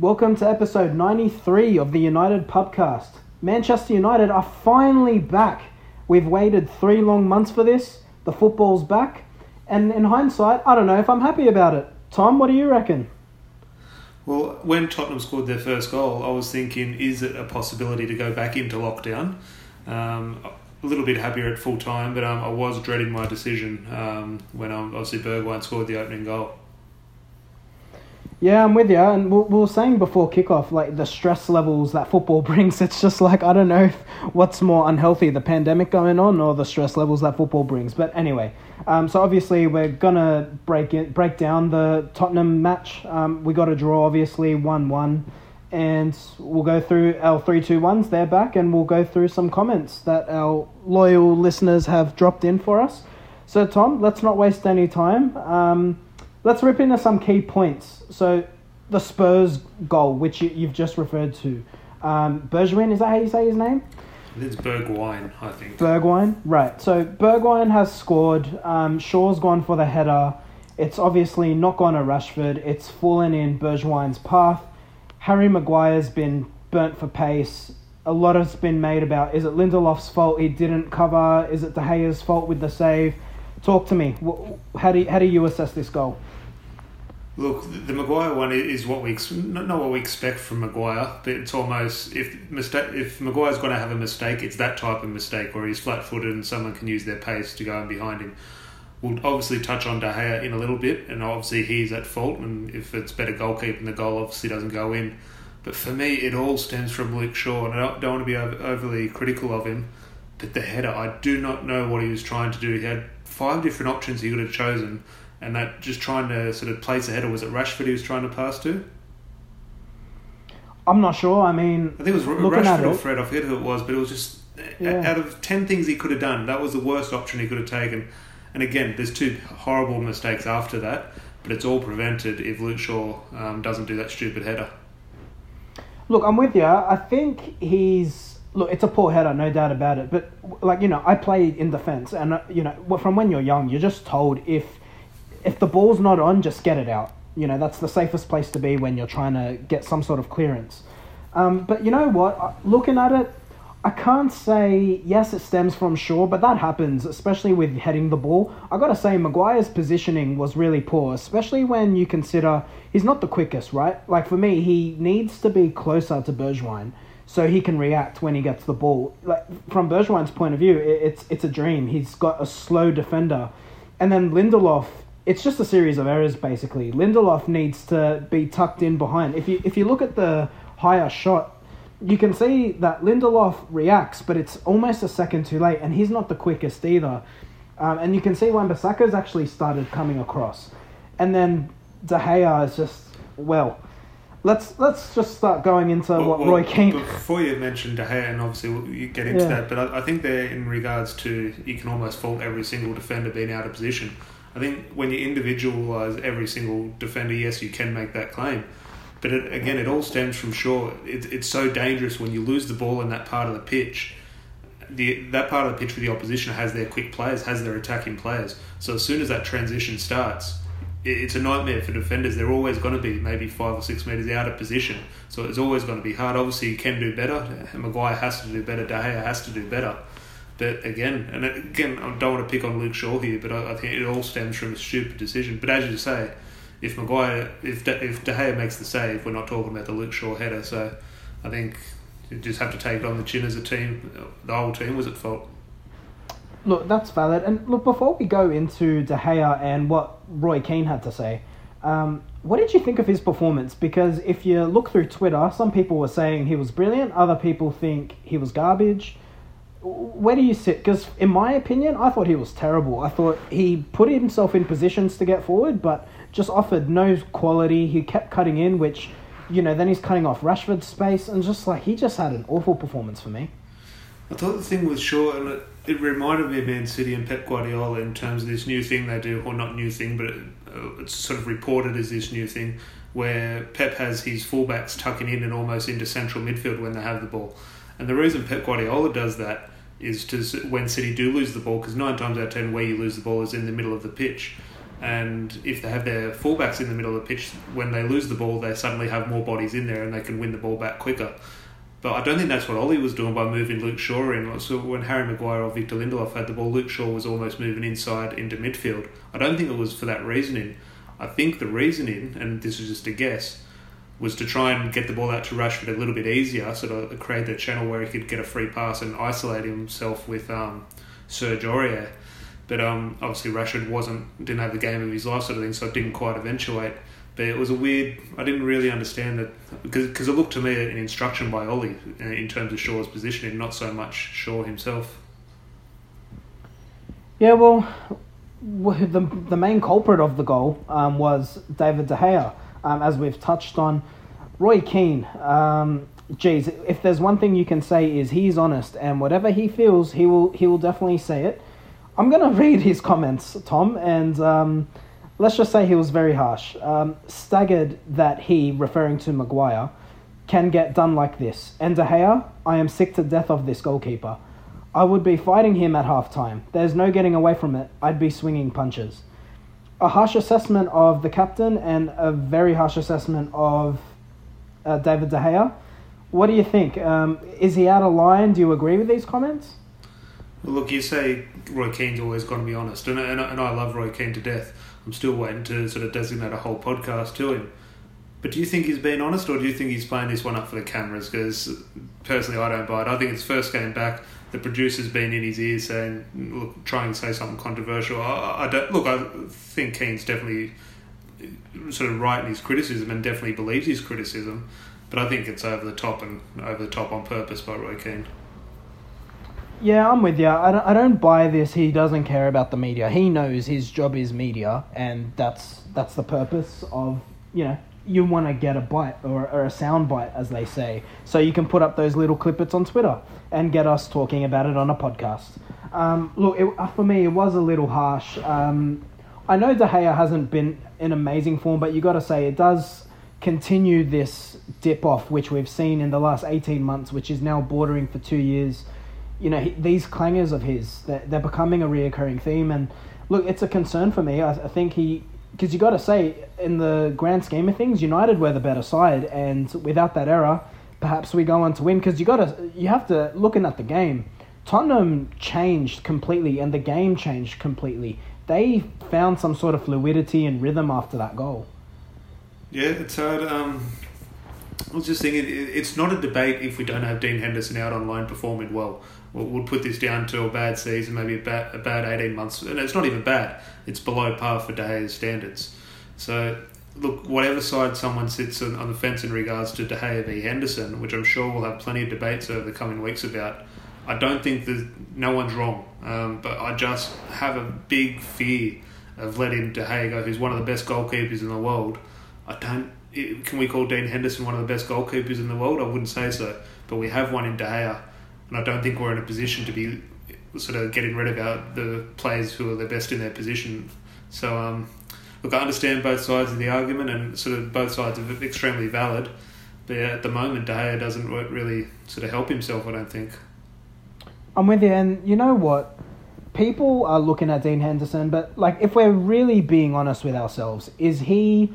Welcome to episode 93 of the United Pubcast. Manchester United are finally back. We've waited three long months for this. The football's back. And in hindsight, I don't know if I'm happy about it. Tom, what do you reckon? Well, when Tottenham scored their first goal, I was thinking, is it a possibility to go back into lockdown? Um, a little bit happier at full time, but um, I was dreading my decision um, when um, obviously Bergwijn scored the opening goal. Yeah, I'm with you. And we were saying before kickoff, like the stress levels that football brings, it's just like, I don't know if, what's more unhealthy, the pandemic going on or the stress levels that football brings. But anyway, um, so obviously we're going to break it, break down the Tottenham match. Um, we got a draw, obviously, 1 1. And we'll go through our 3 2 1s, they're back, and we'll go through some comments that our loyal listeners have dropped in for us. So, Tom, let's not waste any time. Um, let's rip into some key points. So, the Spurs goal, which you, have just referred to. Um, Bergwijn, is that how you say his name? It's Bergwijn, I think. Bergwijn, right. So, Bergwijn has scored. Um, Shaw's gone for the header. It's obviously not gone to Rashford. It's fallen in Bergwijn's path. Harry Maguire's been burnt for pace. A lot has been made about is it Lindelof's fault he didn't cover? Is it De Gea's fault with the save? Talk to me. How do you, how do you assess this goal? Look, the Maguire one is what we not, what we expect from Maguire, but it's almost if mistake if Maguire's going to have a mistake, it's that type of mistake where he's flat footed and someone can use their pace to go in behind him. We'll obviously touch on De Gea in a little bit, and obviously he's at fault. And if it's better goalkeeping, the goal obviously doesn't go in. But for me, it all stems from Luke Shaw, and I don't want to be overly critical of him. But the header, I do not know what he was trying to do. He had five different options he could have chosen, and that just trying to sort of place a header. Was it Rashford he was trying to pass to? I'm not sure. I mean, I think it was Rashford or Fred. I forget who it was, but it was just yeah. out of ten things he could have done, that was the worst option he could have taken. And again, there's two horrible mistakes after that, but it's all prevented if Luke Shaw um, doesn't do that stupid header. Look, I'm with you. I think he's look. It's a poor header, no doubt about it. But like you know, I played in defence, and uh, you know, from when you're young, you're just told if if the ball's not on, just get it out. You know, that's the safest place to be when you're trying to get some sort of clearance. Um, but you know what? Looking at it, I can't say yes, it stems from Shaw, but that happens, especially with heading the ball. I gotta say, Maguire's positioning was really poor, especially when you consider he's not the quickest, right? Like for me, he needs to be closer to Bergwijn so he can react when he gets the ball. Like from Bergwijn's point of view, it's it's a dream. He's got a slow defender, and then Lindelof. It's just a series of errors basically. Lindelof needs to be tucked in behind. If you if you look at the higher shot you can see that Lindelof reacts, but it's almost a second too late, and he's not the quickest either. Um, and you can see Wan-Bissaka's actually started coming across, and then De Gea is just well. Let's let's just start going into well, what well, Roy Keane. Before you mentioned De Gea, and obviously you get into yeah. that, but I, I think there in regards to you can almost fault every single defender being out of position. I think when you individualise every single defender, yes, you can make that claim. But it, again, it all stems from Shaw. It, it's so dangerous when you lose the ball in that part of the pitch. The, that part of the pitch for the opposition has their quick players, has their attacking players. So as soon as that transition starts, it, it's a nightmare for defenders. They're always going to be maybe five or six metres out of position. So it's always going to be hard. Obviously, you can do better. Maguire has to do better. De Gea has to do better. But again, and again, I don't want to pick on Luke Shaw here, but I, I think it all stems from a stupid decision. But as you say, if Maguire, if De, if De Gea makes the save, we're not talking about the Luke Shaw header. So I think you just have to take it on the chin as a team. The whole team was at fault. Look, that's valid. And look, before we go into De Gea and what Roy Keane had to say, um, what did you think of his performance? Because if you look through Twitter, some people were saying he was brilliant, other people think he was garbage. Where do you sit? Because, in my opinion, I thought he was terrible. I thought he put himself in positions to get forward, but just offered no quality. He kept cutting in, which, you know, then he's cutting off Rashford's space, and just like he just had an awful performance for me. I thought the thing was Shaw, and it, it reminded me of Man City and Pep Guardiola in terms of this new thing they do, or not new thing, but it, uh, it's sort of reported as this new thing where Pep has his fullbacks tucking in and almost into central midfield when they have the ball. And the reason Pep Guardiola does that is to when City do lose the ball, because nine times out of ten, where you lose the ball is in the middle of the pitch. And if they have their fullbacks in the middle of the pitch, when they lose the ball, they suddenly have more bodies in there and they can win the ball back quicker. But I don't think that's what Ollie was doing by moving Luke Shaw in. So when Harry Maguire or Victor Lindelof had the ball, Luke Shaw was almost moving inside into midfield. I don't think it was for that reasoning. I think the reasoning, and this is just a guess, was to try and get the ball out to Rashford a little bit easier, sort of create the channel where he could get a free pass and isolate himself with um, Serge Aurier. But um, obviously Rashford wasn't didn't have the game of his life sort of thing, so it didn't quite eventuate. But it was a weird. I didn't really understand that because because it looked to me an instruction by Ollie uh, in terms of Shaw's positioning, not so much Shaw himself. Yeah, well, the the main culprit of the goal um, was David De Gea um, as we've touched on. Roy Keane, um, geez, if there's one thing you can say is he's honest, and whatever he feels, he will he will definitely say it. I'm gonna read his comments, Tom, and um, let's just say he was very harsh. Um, staggered that he, referring to Maguire, can get done like this. And De Gea, I am sick to death of this goalkeeper. I would be fighting him at half time. There's no getting away from it. I'd be swinging punches a harsh assessment of the captain and a very harsh assessment of uh, David De Gea. What do you think? Um, is he out of line? Do you agree with these comments? Well, look, you say Roy Keane's always going to be honest, and, and, and I love Roy Keane to death. I'm still waiting to sort of designate a whole podcast to him. But do you think he's being honest, or do you think he's playing this one up for the cameras? Because personally, I don't buy it. I think it's first game back the producer's been in his ear saying, look, trying to say something controversial. I, I don't look. I think Keane's definitely sort of right in his criticism and definitely believes his criticism, but I think it's over the top and over the top on purpose by Roy Keane. Yeah, I'm with you. I don't, I don't buy this. He doesn't care about the media. He knows his job is media, and that's that's the purpose of you know you want to get a bite or, or a sound bite, as they say, so you can put up those little clippets on Twitter and get us talking about it on a podcast. Um, look, it, uh, for me, it was a little harsh. Um, I know De Gea hasn't been in amazing form, but you got to say it does continue this dip off, which we've seen in the last 18 months, which is now bordering for two years. You know, he, these clangers of his, they're, they're becoming a reoccurring theme. And look, it's a concern for me. I, I think he, because you got to say, in the grand scheme of things, United were the better side. And without that error, perhaps we go on to win because you got to you have to looking at the game. Tottenham changed completely, and the game changed completely. They found some sort of fluidity and rhythm after that goal. Yeah, it's hard. Um, I was just thinking, it's not a debate if we don't have Dean Henderson out on loan performing well. We'll, we'll put this down to a bad season, maybe a bad, a bad 18 months. And it's not even bad, it's below par for De Gea's standards. So look, whatever side someone sits on, on the fence in regards to De Gea v Henderson, which I'm sure we'll have plenty of debates over the coming weeks about, I don't think that no one's wrong. Um, but I just have a big fear of letting De Gea go, who's one of the best goalkeepers in the world. I don't. Can we call Dean Henderson one of the best goalkeepers in the world? I wouldn't say so, but we have one in De Gea, and I don't think we're in a position to be sort of getting rid of our, the players who are the best in their position. So um, look, I understand both sides of the argument, and sort of both sides are extremely valid. But at the moment, De Gea doesn't really sort of help himself. I don't think. I'm with you, and you know what? People are looking at Dean Henderson, but like, if we're really being honest with ourselves, is he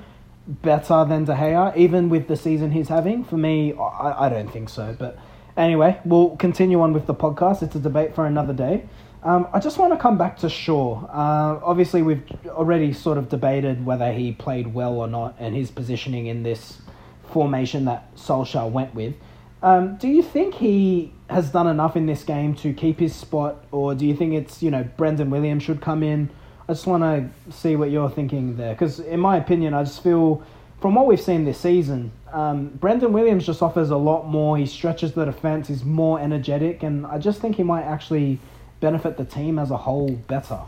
better than De Gea, even with the season he's having? For me, I, I don't think so. But anyway, we'll continue on with the podcast. It's a debate for another day. Um, I just want to come back to Shaw. Uh, obviously, we've already sort of debated whether he played well or not and his positioning in this formation that Solskjaer went with. Um, do you think he has done enough in this game to keep his spot, or do you think it's, you know, Brandon Williams should come in? I just want to see what you're thinking there, because in my opinion, I just feel from what we've seen this season, um, Williams just offers a lot more. He stretches the defense, he's more energetic, and I just think he might actually benefit the team as a whole better.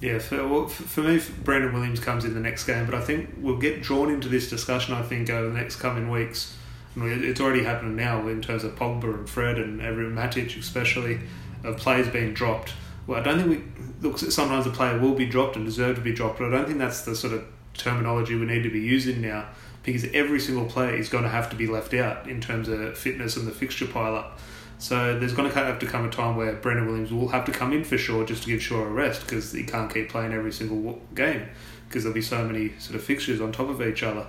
Yeah, for, well, for me, Brandon Williams comes in the next game, but I think we'll get drawn into this discussion. I think over the next coming weeks, it's already happening now in terms of Pogba and Fred and every Matic, especially of players being dropped. Well, I don't think we look. Sometimes a player will be dropped and deserve to be dropped, but I don't think that's the sort of terminology we need to be using now because every single player is going to have to be left out in terms of fitness and the fixture pile up. So there's going to have to come a time where Brandon Williams will have to come in for Shaw just to give Shaw a rest because he can't keep playing every single game. because there'll be so many sort of fixtures on top of each other.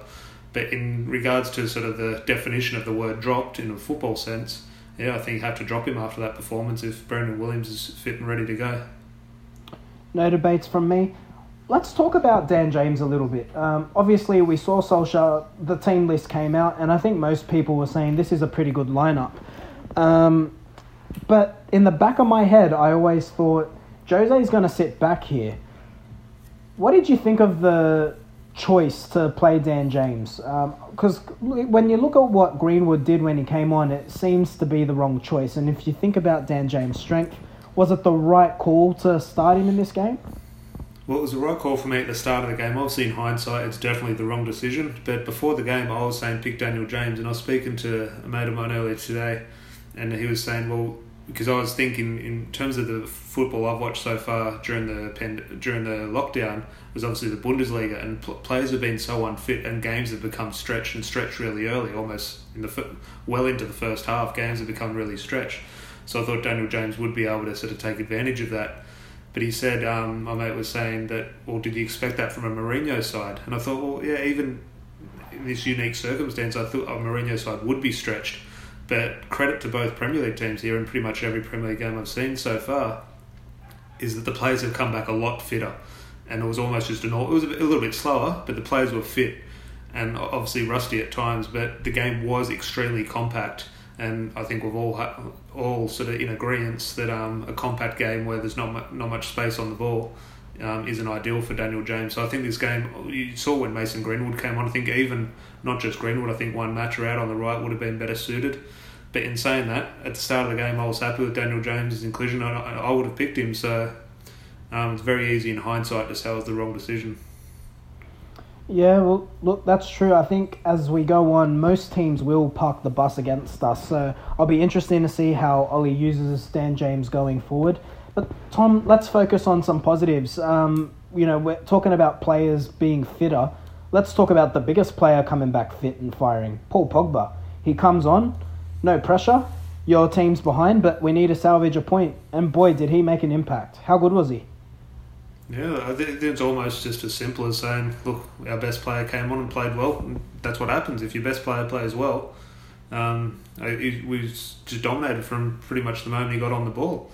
But in regards to sort of the definition of the word dropped in a football sense, yeah, I think you have to drop him after that performance if Brandon Williams is fit and ready to go. No debates from me. Let's talk about Dan James a little bit. Um, obviously, we saw Solskjaer, the team list came out, and I think most people were saying this is a pretty good lineup. Um, but in the back of my head, I always thought Jose is going to sit back here. What did you think of the choice to play Dan James? Because um, when you look at what Greenwood did when he came on, it seems to be the wrong choice. And if you think about Dan James' strength, was it the right call to start him in this game? Well, it was the right call for me at the start of the game. Obviously, in hindsight, it's definitely the wrong decision. But before the game, I was saying pick Daniel James, and I was speaking to a mate of mine earlier today, and he was saying, well, because I was thinking in terms of the football I've watched so far during the pen, during the lockdown was obviously the Bundesliga and pl- players have been so unfit and games have become stretched and stretched really early almost in the well into the first half games have become really stretched so I thought Daniel James would be able to sort of take advantage of that but he said um, my mate was saying that well did you expect that from a Mourinho side and I thought well yeah even in this unique circumstance I thought a Mourinho side would be stretched but credit to both Premier League teams here, and pretty much every Premier League game I've seen so far, is that the players have come back a lot fitter. And it was almost just an all, it was a, bit, a little bit slower, but the players were fit and obviously rusty at times. But the game was extremely compact, and I think we've all all sort of in agreement that um, a compact game where there's not mu- not much space on the ball um, isn't ideal for Daniel James. So I think this game you saw when Mason Greenwood came on. I think even not just Greenwood. I think Juan Mata out on the right would have been better suited. But in saying that, at the start of the game, I was happy with Daniel James's inclusion. I, I would have picked him. So um, it's very easy in hindsight to say it was the wrong decision. Yeah, well, look, that's true. I think as we go on, most teams will park the bus against us. So I'll be interested to see how Ollie uses Dan James going forward. But Tom, let's focus on some positives. Um, you know, we're talking about players being fitter. Let's talk about the biggest player coming back fit and firing, Paul Pogba. He comes on, no pressure. Your team's behind, but we need to salvage a point. And boy, did he make an impact. How good was he? Yeah, I think it's almost just as simple as saying, look, our best player came on and played well. That's what happens if your best player plays well. Um, he was just dominated from pretty much the moment he got on the ball.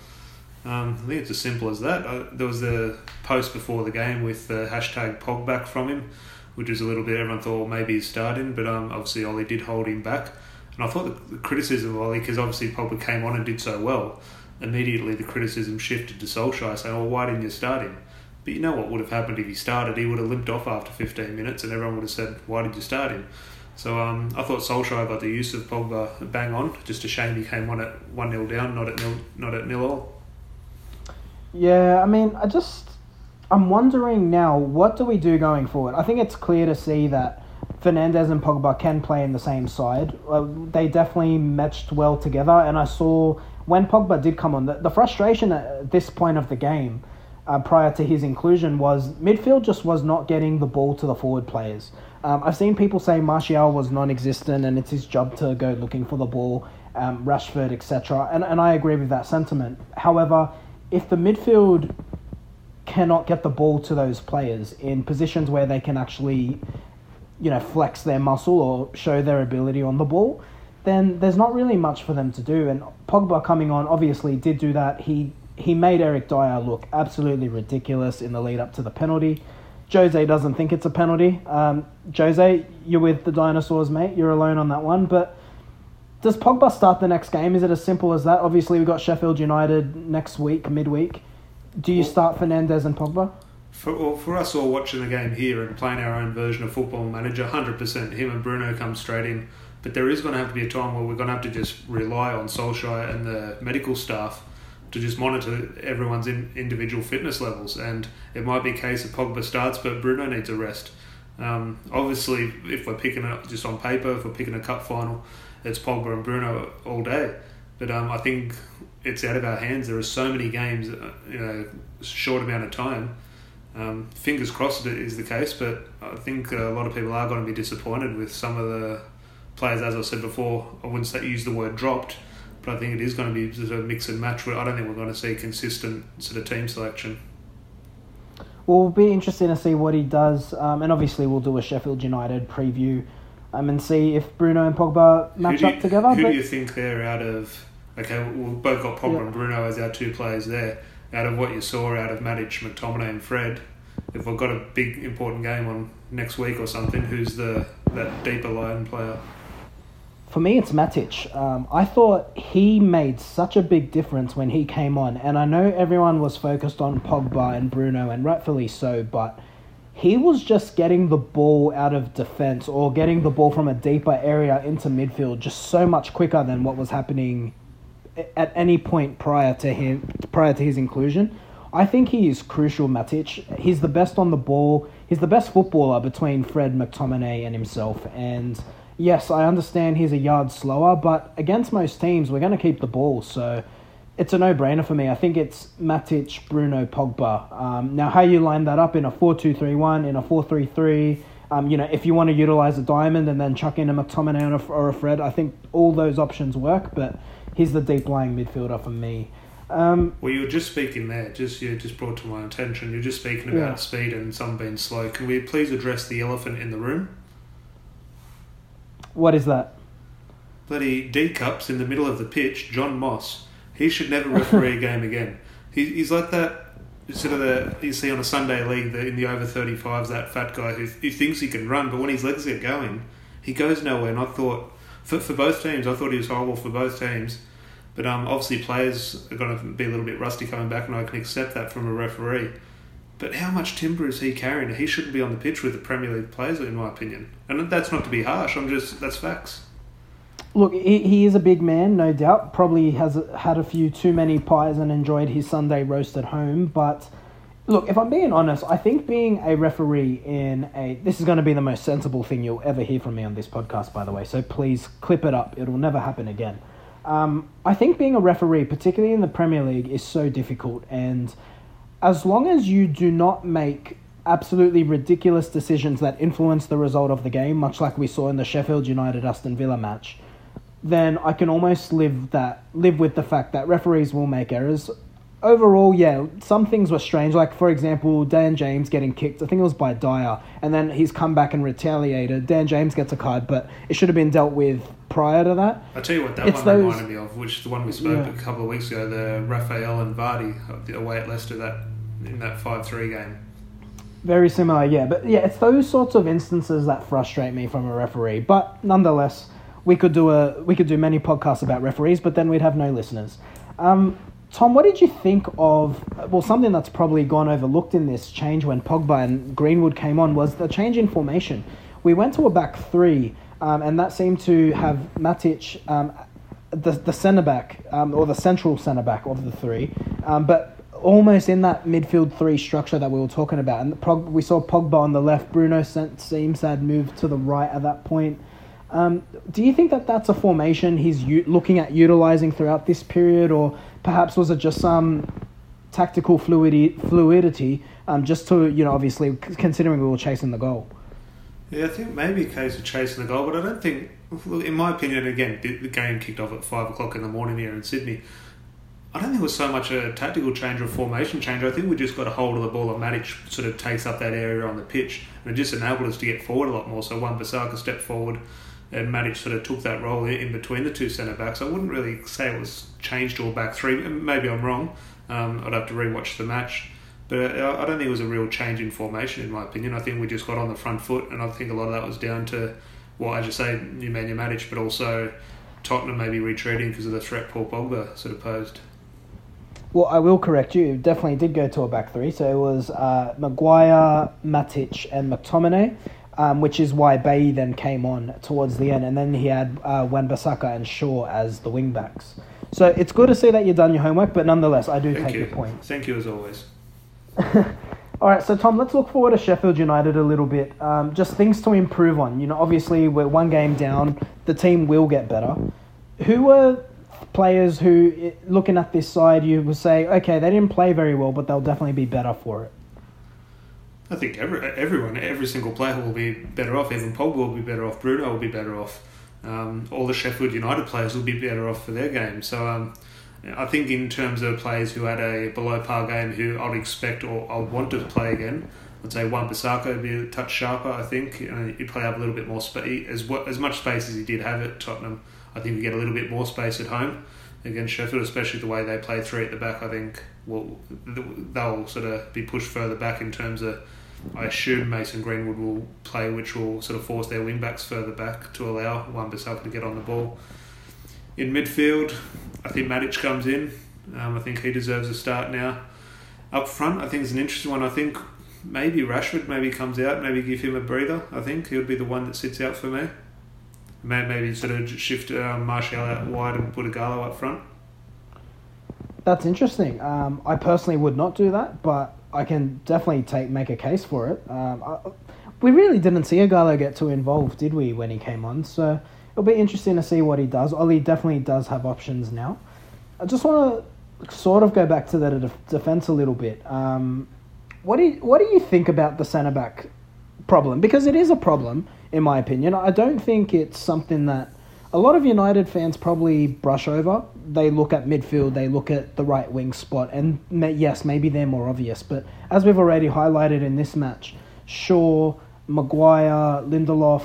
Um, I think it's as simple as that. Uh, there was the post before the game with the hashtag Pogback from him, which was a little bit, everyone thought maybe he's starting, but um, obviously Ollie did hold him back. And I thought the, the criticism of Ollie, because obviously Pogba came on and did so well, immediately the criticism shifted to Solskjaer saying, well, why didn't you start him? But you know what would have happened if he started? He would have limped off after 15 minutes and everyone would have said, why did you start him? So um, I thought Solskjaer got the use of Pogba bang on. Just a shame he came on at 1 0 down, not at nil, not at nil all. Yeah, I mean, I just I'm wondering now what do we do going forward. I think it's clear to see that Fernandes and Pogba can play in the same side. They definitely matched well together, and I saw when Pogba did come on, the, the frustration at this point of the game. Uh, prior to his inclusion was midfield just was not getting the ball to the forward players. Um, I've seen people say Martial was non-existent and it's his job to go looking for the ball, um, Rashford, etc. And, and I agree with that sentiment. However, if the midfield cannot get the ball to those players in positions where they can actually, you know, flex their muscle or show their ability on the ball, then there's not really much for them to do. And Pogba coming on obviously did do that. He he made Eric Dier look absolutely ridiculous in the lead up to the penalty. Jose doesn't think it's a penalty. Um, Jose, you're with the dinosaurs, mate. You're alone on that one, but does Pogba start the next game? Is it as simple as that? Obviously, we've got Sheffield United next week, midweek. Do you start Fernandes and Pogba? For, well, for us all watching the game here and playing our own version of Football Manager, 100%. Him and Bruno come straight in. But there is going to have to be a time where we're going to have to just rely on Solskjaer and the medical staff to just monitor everyone's in, individual fitness levels. And it might be a case of Pogba starts, but Bruno needs a rest. Um, obviously, if we're picking it just on paper, if we're picking a cup final, it's Pogba and Bruno all day. But um, I think it's out of our hands. There are so many games, uh, you know, short amount of time. Um, fingers crossed it is the case, but I think a lot of people are going to be disappointed with some of the players. As I said before, I wouldn't say use the word dropped, but I think it is going to be sort of mix and match. I don't think we're going to see consistent sort of team selection. Well it'll be interesting to see what he does, um, and obviously we'll do a Sheffield United preview, um, and see if Bruno and Pogba match you, up together. Who but do you think they're out of? Okay, we've both got Pogba Yeah. and Bruno as our two players there. Out of what you saw out of Matic, McTominay, and Fred, if we've got a big important game on next week or something, who's the that deeper line player? For me, it's Matic. Um, I thought he made such a big difference when he came on, and I know everyone was focused on Pogba and Bruno, and rightfully so, but he was just getting the ball out of defense or getting the ball from a deeper area into midfield just so much quicker than what was happening at any point prior to him prior to his inclusion. I think he is crucial, Matic. He's the best on the ball. He's the best footballer between Fred McTominay and himself. And yes, I understand he's a yard slower, but against most teams, we're going to keep the ball. So it's a no-brainer for me. I think it's Matic, Bruno, Pogba. Um, now, how you line that up in a 4-2-3-1, in a 4-3-3, um, you know, if you want to utilize a diamond and then chuck in a McTominay or a, or a Fred, I think all those options work. But he's the deep-lying midfielder for me. Um, Well, you were just speaking there. Just you just brought to my attention. You're just speaking about Yeah. speed and some being slow. Can we please address the elephant in the room? What is that? Bloody D cups in the middle of the pitch. Jon Moss. He should never referee a game again. He, he's like that. Sort of the you see on a Sunday league the, in the over 35s that fat guy who, who thinks he can run, but when his legs get going, he goes nowhere. And I thought for for both teams, I thought he was horrible for both teams. But um, obviously players are going to be a little bit rusty coming back, and I can accept that from a referee. But how much timber is he carrying? He shouldn't be on the pitch with the Premier League players, in my opinion. And that's not to be harsh. I'm just that's facts. Look, he, he is a big man, no doubt. Probably has had a few too many pies and enjoyed his Sunday roast at home. But look, if I'm being honest, I think being a referee in a this is going to be the most sensible thing you'll ever hear from me on this podcast, by the way. So please clip it up; it'll never happen again. Um, I think being a referee, particularly in the Premier League, is so difficult, and as long as you do not make absolutely ridiculous decisions that influence the result of the game, much like we saw in the Sheffield United Aston Villa match, then I can almost live that live with the fact that referees will make errors. Overall, yeah, some things were strange. Like for example, Dan James getting kicked. I think it was by Dier, and then he's come back and retaliated. Dan James gets a card, but it should have been dealt with prior to that. I tell you what, that It's one those- reminded me of, which is the one we spoke Yeah. a couple of weeks ago, the Rafael and Vardy uh, away at Leicester that in that five three game. Very similar, yeah. But yeah, it's those sorts of instances that frustrate me from a referee. But nonetheless, we could do a we could do many podcasts about referees, but then we'd have no listeners. Um, Tom, what did you think of well something that's probably gone overlooked in this change when Pogba and Greenwood came on was the change in formation. We went to a back three, um, and that seemed to have Matic um, the the centre back um, or the central centre back of the three, um, but almost in that midfield three structure that we were talking about. And Pog, we saw Pogba on the left. Bruno seems had moved to the right at that point. Um, do you think that that's a formation he's u- looking at utilizing throughout this period, or perhaps was it just some tactical fluidity, fluidity um, just to you know obviously considering we were chasing the goal? Yeah, I think maybe a case of chasing the goal, but I don't think, in my opinion, again, the game kicked off at five o'clock in the morning here in Sydney. I don't think it was so much a tactical change or formation change. I think we just got a hold of the ball and Matic sort of takes up that area on the pitch and it just enabled us to get forward a lot more. So Wan Bissaka stepped forward and Matic sort of took that role in between the two centre backs. I wouldn't really say it was changed to a back three. Maybe I'm wrong. Um, I'd have to rewatch the match. But uh, I don't think it was a real change in formation, in my opinion. I think we just got on the front foot, and I think a lot of that was down to, well, as you say, Nemanja Matic, but also Tottenham maybe retreating because of the threat Paul Pogba sort of posed. Well, I will correct you. It definitely did go to a back three. So it was uh, Maguire, Matic, and McTominay, um, which is why Bailly then came on towards the end. And then he had uh, Wan-Bissaka and Shaw as the wing backs. So it's good to see that you've done your homework, but nonetheless, I do Thank take you. your point. Thank you as always. All right, so Tom, let's look forward to Sheffield United a little bit. Um, just things to improve on. You know, obviously we're one game down. The team will get better. Who are players who, looking at this side, you would say, okay, they didn't play very well, but they'll definitely be better for it. I think every, everyone, every single player will be better off. Even Pogba will be better off. Bruno will be better off. Um, all the Sheffield United players will be better off for their game. So um, I think in terms of players who had a below par game who I'd expect or I would want to play again, I'd say Wan Bissaka would be a touch sharper. I think you know, he'd play up a little bit more space as as much space as he did have at Tottenham. I think we get a little bit more space at home against Sheffield, especially the way they play three at the back. I think will they'll sort of be pushed further back in terms of. I assume Mason Greenwood will play, which will sort of force their wing backs further back to allow Wan Bissaka to get on the ball. In midfield, I think Matic comes in. Um, I think he deserves a start now. Up front, I think it's an interesting one. I think maybe Rashford maybe comes out, maybe give him a breather. I think he would be the one that sits out for me. Maybe sort of shift uh, Martial out wide and put a Ighalo up front. That's interesting. Um, I personally would not do that, but I can definitely take make a case for it. Um, I, we really didn't see Ighalo get too involved, did we, when he came on? So it'll be interesting to see what he does. Ollie definitely does have options now. I just want to sort of go back to def- defense a little bit. Um, what do you, what do you think about the centre back problem? Because it is a problem, in my opinion. I don't think it's something that a lot of United fans probably brush over. They look at midfield, they look at the right wing spot, and yes, maybe they're more obvious. But as we've already highlighted in this match, Shaw, Maguire, Lindelof,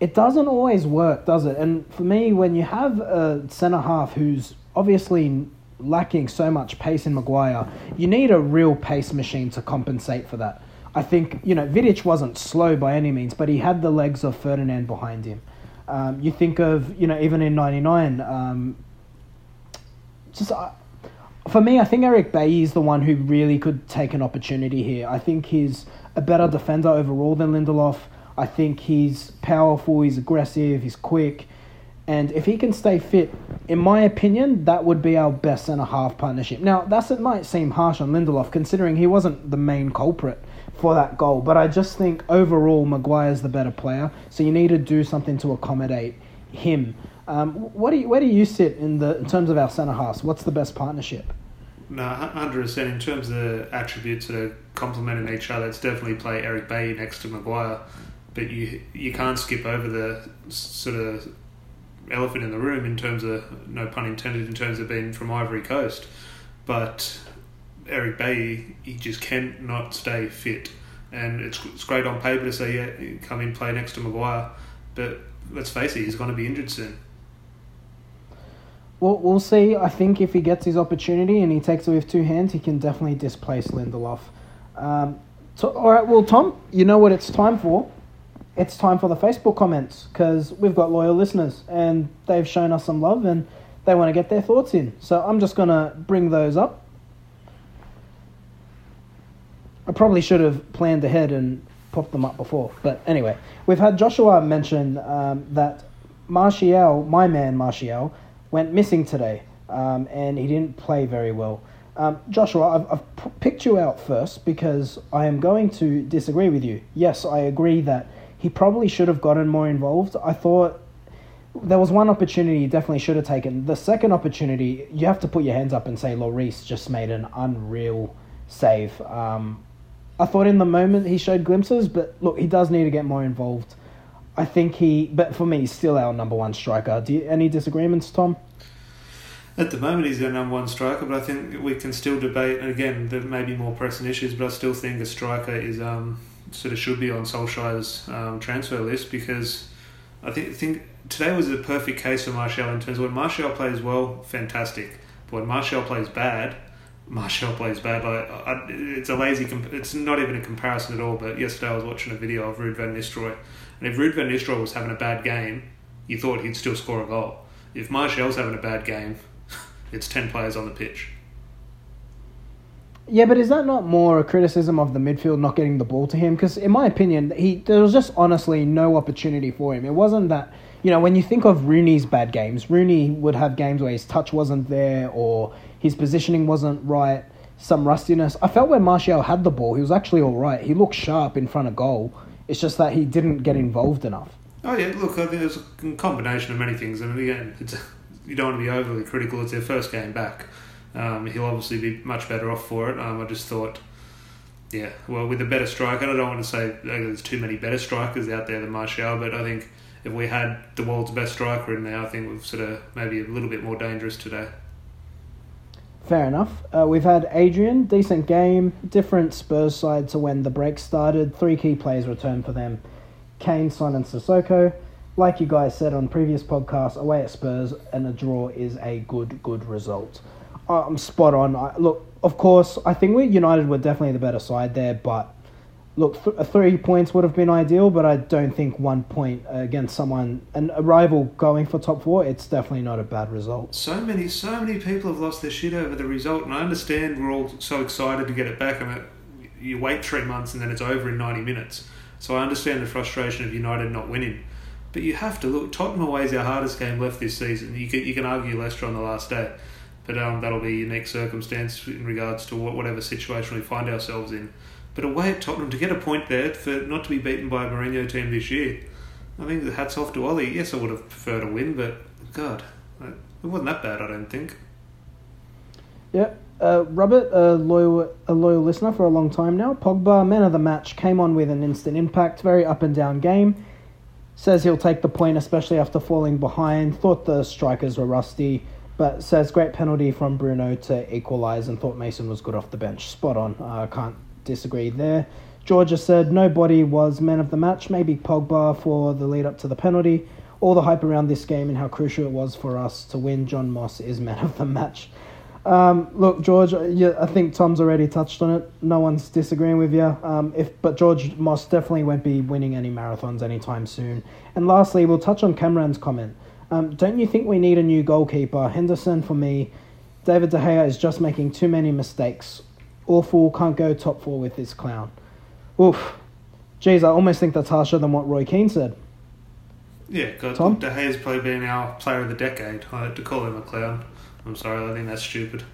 it doesn't always work, does it? And for me, when you have a centre half who's obviously lacking so much pace in Maguire, you need a real pace machine to compensate for that. I think, you know, Vidic wasn't slow by any means, but he had the legs of Ferdinand behind him. Um, you think of, you know, even in 99, um, just uh, for me, I think Eric Bailly is the one who really could take an opportunity here. I think he's a better defender overall than Lindelof. I think he's powerful, he's aggressive, he's quick. And if he can stay fit, in my opinion, that would be our best centre half partnership. Now, that's it might seem harsh on Lindelof, considering he wasn't the main culprit for that goal. But I just think overall, Maguire's the better player. So you need to do something to accommodate him. Um, what do you, where do you sit in the in terms of our centre halves? What's the best partnership? No, hundred percent. In terms of the attributes that are complementing each other, it's definitely play Eric Bailly next to Maguire but you you can't skip over the sort of elephant in the room in terms of no pun intended in terms of being from Ivory Coast, but Eric Bailly he just cannot stay fit, and it's it's great on paper to say yeah come in play next to Maguire, but let's face it he's going to be injured soon. Well, we'll see. I think if he gets his opportunity and he takes it with two hands, he can definitely displace Lindelof. Um, all right, well, Tom, you know what it's time for it's time for the Facebook comments because we've got loyal listeners and they've shown us some love and they want to get their thoughts in. So I'm just going to bring those up. I probably should have planned ahead and popped them up before. But anyway, we've had Joshua mention um, that Martial, my man Martial, went missing today um, and he didn't play very well. Um, Joshua, I've, I've p- picked you out first because I am going to disagree with you. Yes, I agree that he probably should have gotten more involved. I thought there was one opportunity he definitely should have taken. The second opportunity, you have to put your hands up and say Lloris just made an unreal save. Um, I thought in the moment he showed glimpses, but look, he does need to get more involved. I think he, but for me, he's still our number one striker. Do you, any disagreements, Tom? At the moment, he's our number one striker, but I think we can still debate. And again, there may be more pressing issues, but I still think a striker is um, sort of should be on Solskjaer's um, transfer list because I think think today was a perfect case for Martial in terms of when Martial plays well, fantastic. But when Martial plays bad, Martial plays bad. Like I, it's a lazy. Comp- it's not even a comparison at all. But yesterday I was watching a video of Ruud van Nistelrooy, and if Ruud van Nistelrooy was having a bad game, you thought he'd still score a goal. If Martial's having a bad game, it's ten players on the pitch. Yeah, but is that not more a criticism of the midfield not getting the ball to him? Because in my opinion, he there was just honestly no opportunity for him. It wasn't that you know when you think of Rooney's bad games, Rooney would have games where his touch wasn't there or his positioning wasn't right, some rustiness. I felt when Martial had the ball, he was actually all right. He looked sharp in front of goal. It's just that he didn't get involved enough. Oh yeah, look, I think there's a combination of many things. I mean, again, you don't want to be overly critical. It's their first game back. Um, he'll obviously be much better off for it. Um, I just thought, yeah, well, with a better striker, I don't want to say there's too many better strikers out there than Martial, but I think if we had the world's best striker in there, I think we've sort of maybe a little bit more dangerous today. Fair enough. Uh, we've had Adrian, decent game, different Spurs side to when the break started. Three key players returned for them Kane, Son, and Sissoko. Like you guys said on previous podcasts, away at Spurs and a draw is a good, good result. I'm spot on. I, look, of course, I think we United were definitely the better side there, but look, th- three points would have been ideal, but I don't think one point against someone, an, a rival going for top four, it's definitely not a bad result. So many, so many people have lost their shit over the result, and I understand we're all so excited to get it back. I mean, you wait three months and then it's over in 90 minutes. So I understand the frustration of United not winning. But you have to look. Tottenham away is our hardest game left this season. You can you can argue Leicester on the last day, but um, that'll be a unique circumstance in regards to whatever situation we find ourselves in. But away at Tottenham, to get a point there, for not to be beaten by a Mourinho team this year, I think the hats off to Ollie. Yes, I would have preferred a win, but God, it wasn't that bad, I don't think. Yeah. Uh, Robert, a loyal, a loyal listener for a long time now. Pogba, man of the match, came on with an instant impact, very up and down game. Says he'll take the point, especially after falling behind. Thought the strikers were rusty, but says great penalty from Bruno to equalise and thought Mason was good off the bench. Spot on. I uh, can't disagree there. Georgia said nobody was man of the match, maybe Pogba for the lead up to the penalty. All the hype around this game and how crucial it was for us to win. Jon Moss is man of the match. Um, look, George, yeah, I think Tom's already touched on it. No one's disagreeing with you. Um, if but George Moss definitely won't be winning any marathons anytime soon. And lastly, we'll touch on Cameron's comment. Um, don't you think we need a new goalkeeper? Henderson for me. David De Gea is just making too many mistakes awful, can't go top four with this clown. Oof. Jeez, I almost think that's harsher than what Roy Keane said. Yeah, God, Tom? De Gea's probably been our player of the decade. I to call him a clown. I'm sorry, I think that's stupid.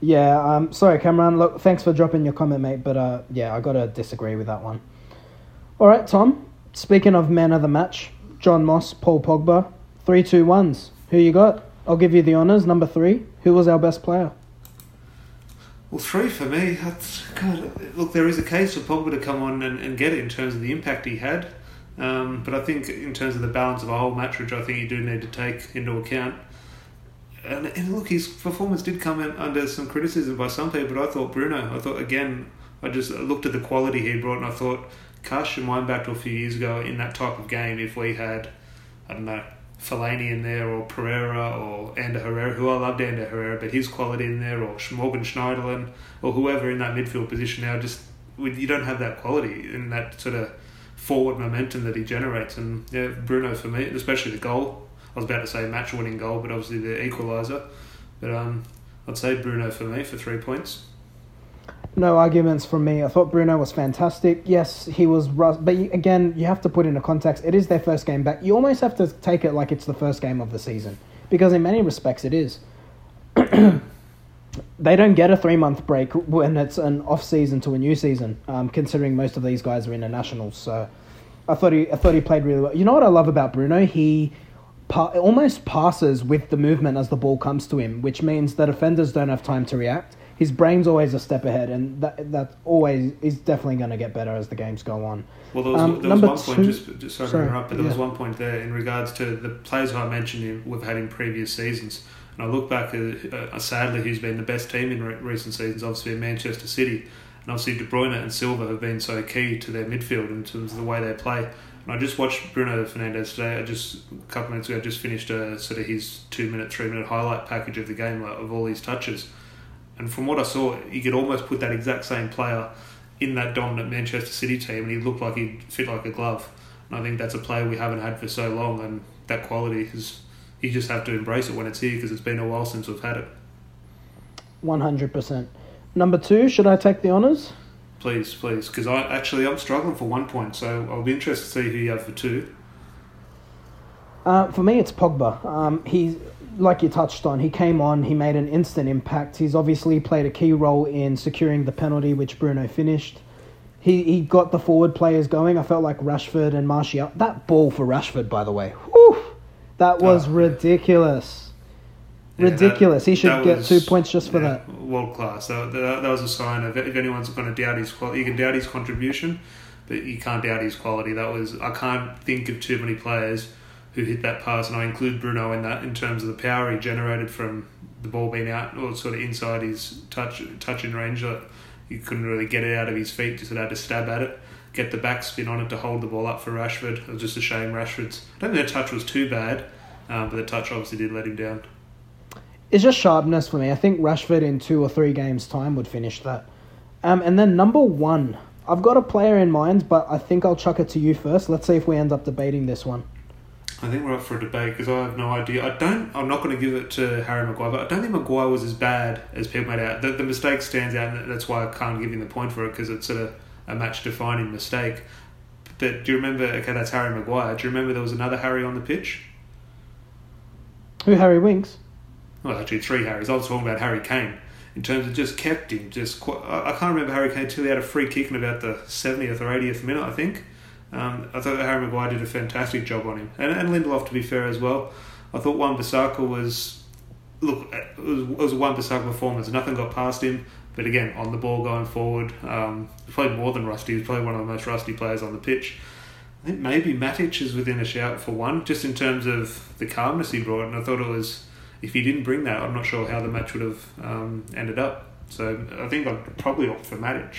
Yeah, um, sorry, Cameron. Look, thanks for dropping your comment, mate. But uh, yeah, I gotta disagree with that one. All right, Tom. Speaking of man of the match, Jon Moss, Paul Pogba, three, two, ones. Who you got? I'll give you the honors. Number three. Who was our best player? Well, three for me. That's, God, look, there is a case for Pogba to come on and, and get it in terms of the impact he had. Um, but I think in terms of the balance of a whole match, which I think you do need to take into account. And, and look, his performance did come under some criticism by some people, but I thought Bruno, I thought again, I just looked at the quality he brought and I thought, Cash and wind back to a few years ago in that type of game, if we had, I don't know, Fellaini in there, or Pereira, or Ander Herrera, who I loved Ander Herrera, but his quality in there, or Morgan Schneiderlin, or whoever in that midfield position now, just you don't have that quality in that sort of forward momentum that he generates. And yeah, Bruno for me, especially the goal. I was about to say match winning goal, but obviously the equaliser. But um, I'd say Bruno for me for three points. No arguments from me. I thought Bruno was fantastic. Yes, he was but again, you have to put in a context. It is their first game back. You almost have to take it like it's the first game of the season because in many respects it is. they don't get a three month break when it's an off season to a new season. Um, considering most of these guys are internationals, so I thought he I thought he played really well. You know what I love about Bruno? He pa- almost passes with the movement as the ball comes to him, which means that offenders don't have time to react his brain's always a step ahead, and that that always is definitely going to get better as the games go on. Well, there was, um, there was one two, point, just, just sorry, sorry to interrupt, but there yeah. was one point there in regards to the players who I mentioned we've had in previous seasons. And I look back at, uh, sadly, who's been the best team in re- recent seasons, obviously Manchester City. And obviously De Bruyne and Silva have been so key to their midfield in terms of the way they play. And I just watched Bruno Fernandes today. I just a couple minutes ago, I just finished a, sort of his two minute, three minute highlight package of the game of all these touches. And from what I saw, you could almost put that exact same player in that dominant Manchester City team, and he looked like he'd fit like a glove. And I think that's a player we haven't had for so long, and that quality is you just have to embrace it when it's here because it's been a while since we've had it. One hundred percent. Number two, should I take the honours? Please, please, because I actually I'm struggling for one point, so I'll be interested to see who you have for two. Uh, for me, it's Pogba. Um, he's like you touched on, he came on, he made an instant impact. He's obviously played a key role in securing the penalty, which Bruno finished. He he got the forward players going. I felt like Rashford and Martial. That ball for Rashford, by the way, whew, that was oh, ridiculous. Yeah, ridiculous. That, he should get was, two points just for yeah, that. World class. That, that, that was a sign of if anyone's going to doubt his quality, you can doubt his contribution, but you can't doubt his quality. That was I can't think of too many players who hit that pass, and I include Bruno in that in terms of the power he generated from the ball being out or sort of inside his touch touching range. Like he couldn't really get it out of his feet, just had to stab at it, get the backspin on it to hold the ball up for Rashford. It was just a shame Rashford's. I don't think the touch was too bad, um, but the touch obviously did let him down. It's just sharpness for me. I think Rashford in two or three games' time would finish that. Um, and then number one, I've got a player in mind, but I think I'll chuck it to you first. Let's see if we end up debating this one. I think we're up for a debate because I have no idea. I don't. I'm not going to give it to Harry Maguire, but I don't think Maguire was as bad as people made out. The, the mistake stands out, and that's why I can't give him the point for it because it's sort of a match defining mistake. But do you remember? Okay, that's Harry Maguire. Do you remember there was another Harry on the pitch? Who Harry Winks? Well, actually, three Harrys. I was talking about Harry Kane in terms of just kept him. Just quite, I can't remember Harry Kane until he had a free kick in about the 70th or 80th minute, I think. Um, I thought Harry Maguire did a fantastic job on him, and, and Lindelof to be fair as well. I thought Wan Bissaka was look it was, it was a Wan Bissaka performance. Nothing got past him, but again on the ball going forward, um, played more than rusty. He was probably one of the most rusty players on the pitch. I think maybe Matic is within a shout for one, just in terms of the calmness he brought. And I thought it was if he didn't bring that, I'm not sure how the match would have um, ended up. So I think I'd probably opt for Matic.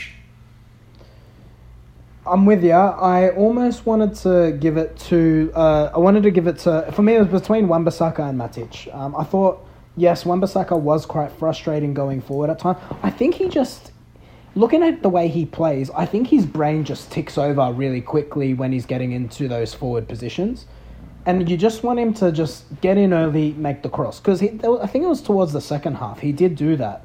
I'm with you. I almost wanted to give it to. Uh, I wanted to give it to. For me, it was between Wan-Bissaka and Matic. Um, I thought, yes, Wan-Bissaka was quite frustrating going forward at times. I think he just, looking at the way he plays, I think his brain just ticks over really quickly when he's getting into those forward positions, and you just want him to just get in early, make the cross. Because I think it was towards the second half. He did do that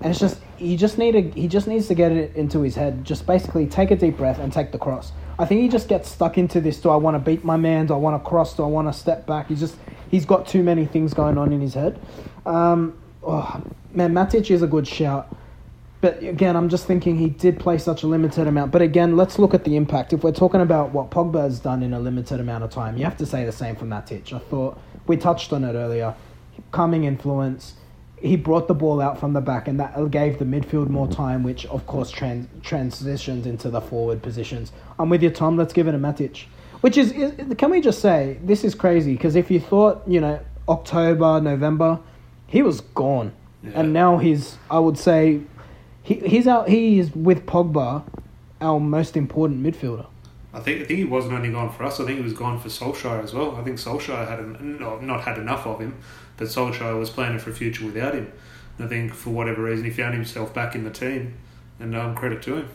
and it's just he just need to, he just needs to get it into his head. Just basically take a deep breath and take the cross. I think he just gets stuck into this. Do I want to beat my man? Do I want to cross? Do I want to step back? He's just he's got too many things going on in his head. Um, oh, man, Matic is a good shout. But again, I'm just thinking he did play such a limited amount. But again, let's look at the impact. If we're talking about what Pogba has done in a limited amount of time, you have to say the same for Matic. I thought we touched on it earlier. Coming influence he brought the ball out from the back, and that gave the midfield more time, which of course trans- transitions into the forward positions. I'm with you, Tom. Let's give it a Matic. Which is, is can we just say this is crazy? Because if you thought, you know, October, November, he was gone, yeah. and now he's, I would say, he he's out. He is with Pogba, our most important midfielder. I think I think he wasn't only gone for us. I think he was gone for Solskjaer as well. I think Solskjaer had an, no, not had enough of him, but Solskjaer was planning for a future without him. And I think for whatever reason he found himself back in the team, and um, credit to him.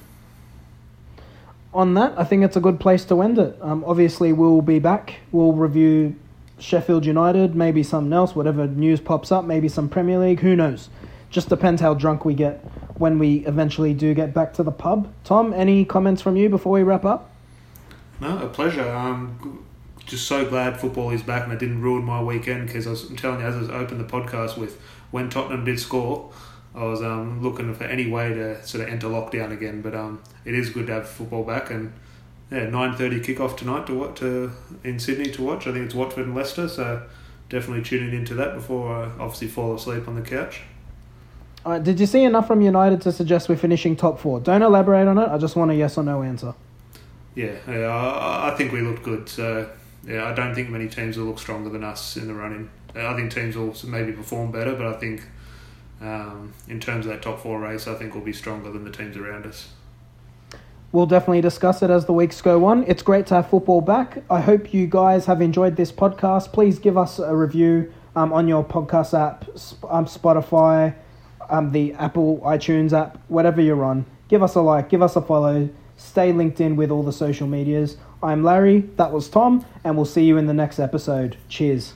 On that, I think it's a good place to end it. Um, obviously, we'll be back. We'll review Sheffield United, maybe something else, whatever news pops up, maybe some Premier League. Who knows? Just depends how drunk we get when we eventually do get back to the pub. Tom, any comments from you before we wrap up? No, a pleasure. Um, just so glad football is back and it didn't ruin my weekend because I was I'm telling you, as I opened the podcast with when Tottenham did score, I was um, looking for any way to sort of enter lockdown again. But um, it is good to have football back and yeah, nine thirty kickoff tonight to what to in Sydney to watch. I think it's Watford and Leicester, so definitely tuning into that before I obviously fall asleep on the couch. All right, did you see enough from United to suggest we're finishing top four? Don't elaborate on it. I just want a yes or no answer. Yeah, yeah I, I think we looked good. So yeah, I don't think many teams will look stronger than us in the running. I think teams will maybe perform better, but I think um, in terms of that top four race, I think we'll be stronger than the teams around us. We'll definitely discuss it as the weeks go on. It's great to have football back. I hope you guys have enjoyed this podcast. Please give us a review um, on your podcast app, um, Spotify, um, the Apple iTunes app, whatever you're on. Give us a like, give us a follow. Stay linked in with all the social medias. I'm Larry, that was Tom, and we'll see you in the next episode. Cheers.